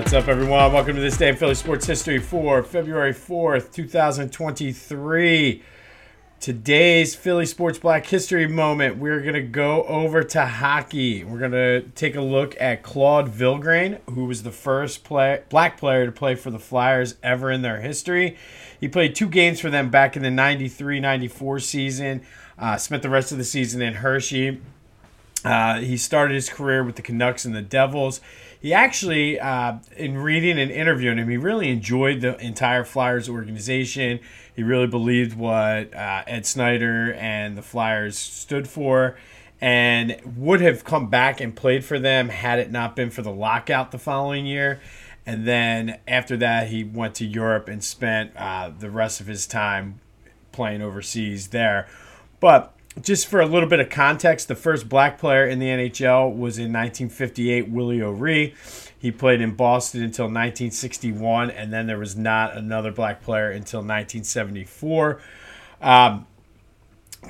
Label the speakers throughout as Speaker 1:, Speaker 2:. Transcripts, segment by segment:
Speaker 1: What's up, everyone? Welcome to this day in Philly sports history for February 4th, 2023. Today's Philly Sports Black History moment, we're going to go over to hockey. We're going to take a look at Claude Vilgrain, who was the first play, black player to play for the Flyers ever in their history. He played two games for them back in the 93 94 season, uh, spent the rest of the season in Hershey. Uh, he started his career with the Canucks and the Devils. He actually, uh, in reading and interviewing him, he really enjoyed the entire Flyers organization. He really believed what uh, Ed Snider and the Flyers stood for and would have come back and played for them had it not been for the lockout the following year. And then after that, he went to Europe and spent uh, the rest of his time playing overseas there. But just for a little bit of context, the first black player in the NHL was in 1958, Willie O'Ree. He played in Boston until 1961, and then there was not another black player until 1974. Um,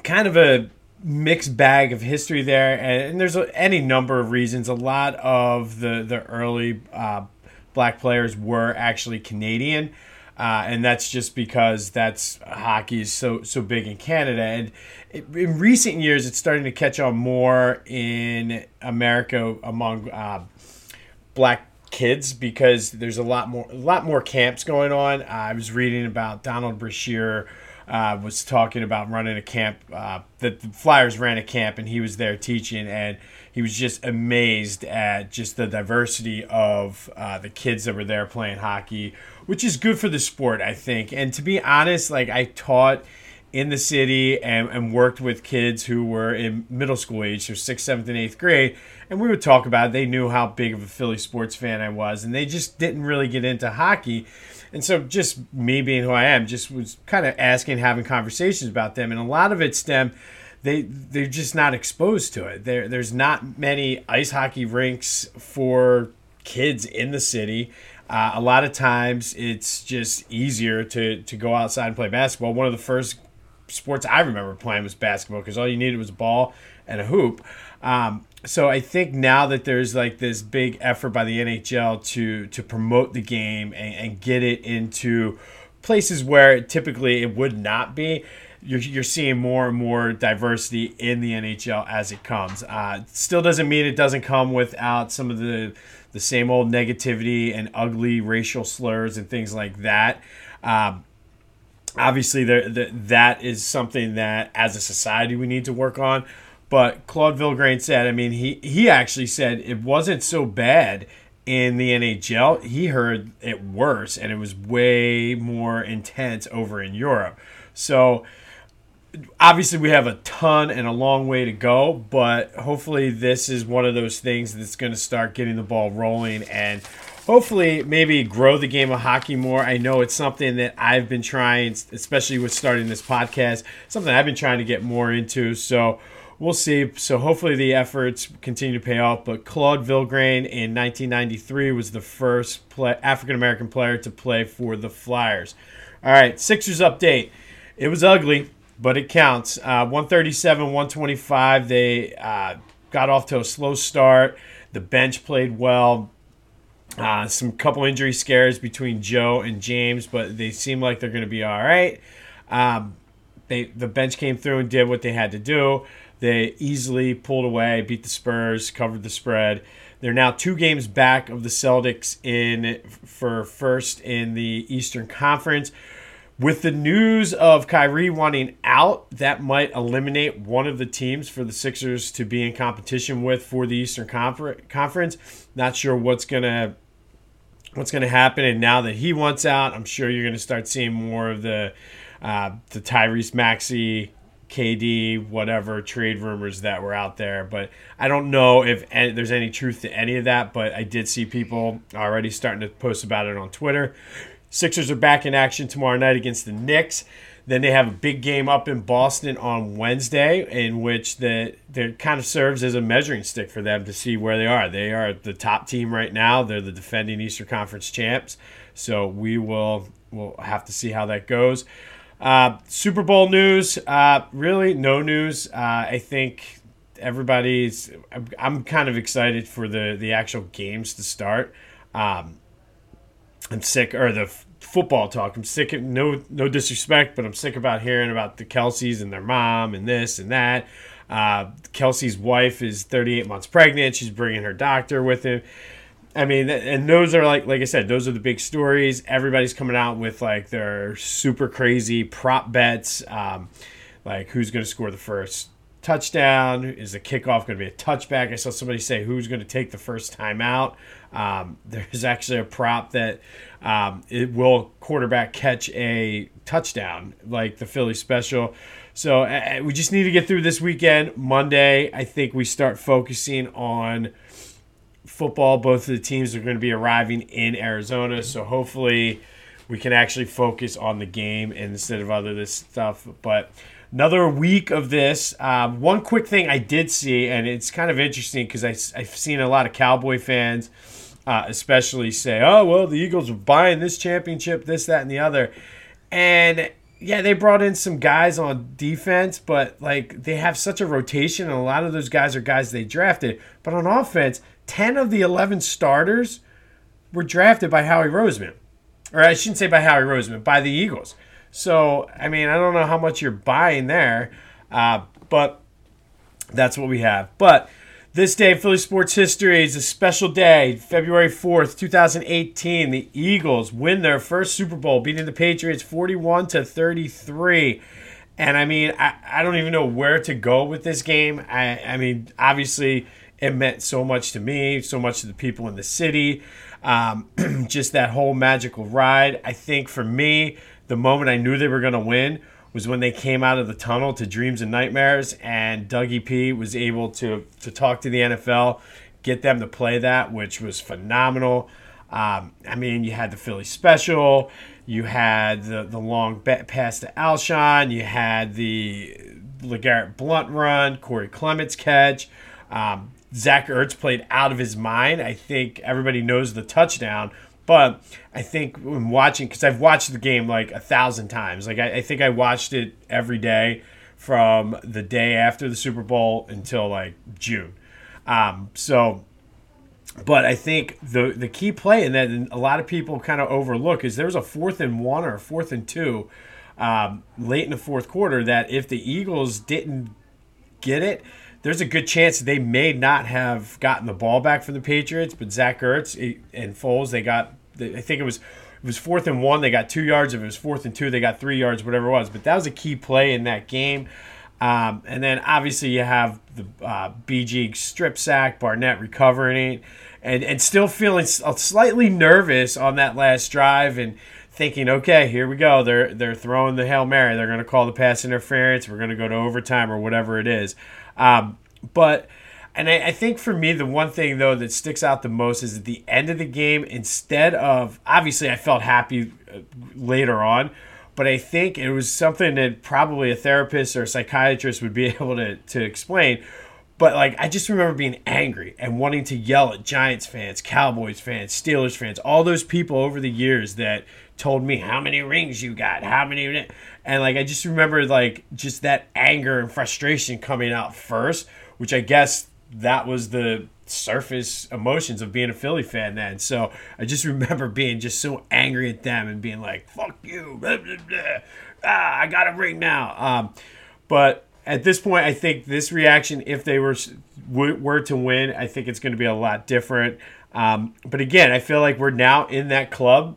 Speaker 1: kind of a mixed bag of history there, and, there's any number of reasons. A lot of the the early uh, black players were actually Canadian. Uh, and that's just because that's hockey is so so big in Canada. And it, in recent years, it's starting to catch on more in America among uh, black kids because there's a lot more a lot more camps going on. Uh, I was reading about Donald Brashear. Uh, was talking about running a camp uh, that the Flyers ran a camp and he was there teaching and he was just amazed at just the diversity of uh, the kids that were there playing hockey, which is good for the sport, I think. And to be honest, like I taught in the city and, and worked with kids who were in middle school age, so sixth, seventh, and eighth grade. And we would talk about it. They knew how big of a Philly sports fan I was, and they just didn't really get into hockey. And so, just me being who I am, just was kind of asking, having conversations about them. And a lot of it stemmed they they're just not exposed to it. There there's not many ice hockey rinks for kids in the city. Uh, a lot of times it's just easier to to go outside and play basketball. One of the first sports I remember playing was basketball because all you needed was a ball and a hoop. Um, so I think now that there's like this big effort by the NHL to to promote the game and, and get it into places where typically it would not be you're, you're seeing more and more diversity in the NHL as it comes. Uh, still doesn't mean it doesn't come without some of the the same old negativity and ugly racial slurs and things like that. Um, obviously, there, the, that is something that as a society we need to work on. But Claude Vilgrain said, I mean, he, he actually said it wasn't so bad in the NHL. He heard it worse, and it was way more intense over in Europe. So obviously we have a ton and a long way to go, but hopefully this is one of those things that's going to start getting the ball rolling and hopefully maybe grow the game of hockey more. I know it's something that I've been trying, especially with starting this podcast, something I've been trying to get more into. So we'll see. So hopefully the efforts continue to pay off. But Claude Vilgrain in 1993 was the first African American player to play for the Flyers. All right, Sixers update. It was ugly but it counts. Uh, 137, 125. They uh, got off to a slow start. The bench played well. Uh, some couple injury scares between Joel and James, but they seem like they're going to be all right. Um, they the bench came through and did what they had to do. They easily pulled away, beat the Spurs, covered the spread. They're now two games back of the Celtics in for first in the Eastern Conference. With the news of Kyrie wanting out, that might eliminate one of the teams for the Sixers to be in competition with for the Eastern Confer- Conference. Not sure what's gonna what's gonna happen. And now that he wants out, I'm sure you're gonna start seeing more of the uh, the Tyrese Maxey, KD, whatever trade rumors that were out there. But I don't know if any, there's any truth to any of that. But I did see people already starting to post about it on Twitter. Sixers are back in action tomorrow night against the Knicks. Then they have a big game up in Boston on Wednesday, in which the that kind of serves as a measuring stick for them to see where they are. They are the top team right now. They're the defending Eastern Conference champs. So we will we'll have to see how that goes. Uh, Super Bowl news, uh, really no news. Uh, I think everybody's. I'm, I'm, kind of excited for the the actual games to start. Um, I'm sick, or the football talk. I'm sick. Of, no, no disrespect, but I'm sick about hearing about the Kelces and their mom and this and that. Uh, Kelce's wife is 38 months pregnant. She's bringing her doctor with him. I mean, and those are like, like I said, those are the big stories. Everybody's coming out with like their super crazy prop bets, um, like who's going to score the first touchdown? Is the kickoff going to be a touchback? I saw somebody say who's going to take the first time out. Um, there's actually a prop that um, it will quarterback catch a touchdown, like the Philly special. So uh, we just need to get through this weekend. Monday, I think we start focusing on football. Both of the teams are going to be arriving in Arizona, so hopefully we can actually focus on the game instead of other this stuff. But another week of this. Um, one quick thing I did see, and it's kind of interesting because I've seen a lot of Cowboy fans, uh, especially, say, "Oh, well, the Eagles are buying this championship, this, that, and the other," and yeah, they brought in some guys on defense, but like they have such a rotation, and a lot of those guys are guys they drafted. But on offense, ten of the eleven starters were drafted by Howie Roseman, or I shouldn't say by Howie Roseman, by the Eagles. So, I mean, I don't know how much you're buying there, uh, but that's what we have. But this day in Philly sports history is a special day, February 4th, 2018. The Eagles win their first Super Bowl, beating the Patriots 41 to 33. And I mean, I, I don't even know where to go with this game. I, I mean, obviously, it meant so much to me, so much to the people in the city. Um, just that whole magical ride. I think for me, the moment I knew they were going to win was when they came out of the tunnel to Dreams and Nightmares, and Dougie P was able to to talk to the NFL, get them to play that, which was phenomenal. Um, I mean, you had the Philly special, you had the the long pass to Alshon, you had the LeGarrette Blunt run, Corey Clement's catch. Um, Zach Ertz played out of his mind. I think everybody knows the touchdown, but I think when watching, because I've watched the game like a thousand times, like I, I, think I watched it every day from the day after the Super Bowl until like June. Um, so, but I think the the key play and that a lot of people kind of overlook is there was a fourth and one or a fourth and two um, late in the fourth quarter that if the Eagles didn't get it, there's a good chance they may not have gotten the ball back from the Patriots, but Zach Ertz and Foles, they got I think it was it was fourth and one. They got two yards. If it was fourth and two, they got three yards. Whatever it was, but that was a key play in that game. Um, and then obviously you have the uh, BG strip sack, Barnett recovering it, and and still feeling slightly nervous on that last drive and thinking, okay, here we go. They're they're throwing the hail mary. They're going to call the pass interference. We're going to go to overtime or whatever it is. Um, but and I, I, think for me, the one thing though that sticks out the most is at the end of the game, instead of obviously I felt happy uh, later on, but I think it was something that probably a therapist or a psychiatrist would be able to, to explain. But like I just remember being angry and wanting to yell at Giants fans, Cowboys fans, Steelers fans, all those people over the years that told me how many rings you got, how many and like I just remember like just that anger and frustration coming out first, which I guess that was the surface emotions of being a Philly fan then. So I just remember being just so angry at them and being like, fuck you. Blah, blah, blah. Ah, I got a ring now. Um, but at this point, I think this reaction, if they were were to win, I think it's going to be a lot different. Um, but again, I feel like we're now in that club,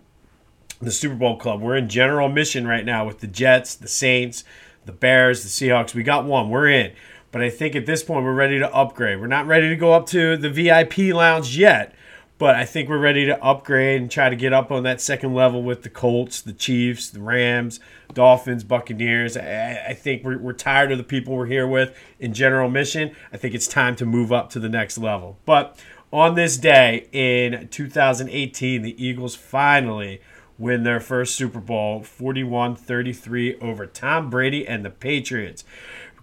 Speaker 1: the Super Bowl club. We're in general mission right now with the Jets, the Saints, the Bears, the Seahawks. We got one. We're in. But I think at this point we're ready to upgrade. We're not ready to go up to the VIP lounge yet, but I think we're ready to upgrade and try to get up on that second level with the Colts, the Chiefs, the Rams, Dolphins, Buccaneers. I, I think we're, we're tired of the people we're here with in general mission. I think it's time to move up to the next level. But on this day in 2018, the Eagles finally win their first Super Bowl 41 33 over Tom Brady and the Patriots.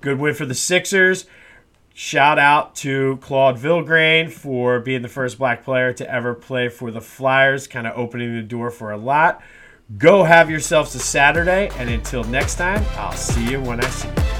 Speaker 1: Good win for the Sixers. Shout out to Claude Vilgrain for being the first black player to ever play for the Flyers, kind of opening the door for a lot. Go have yourselves a Saturday, and until next time, I'll see you when I see you.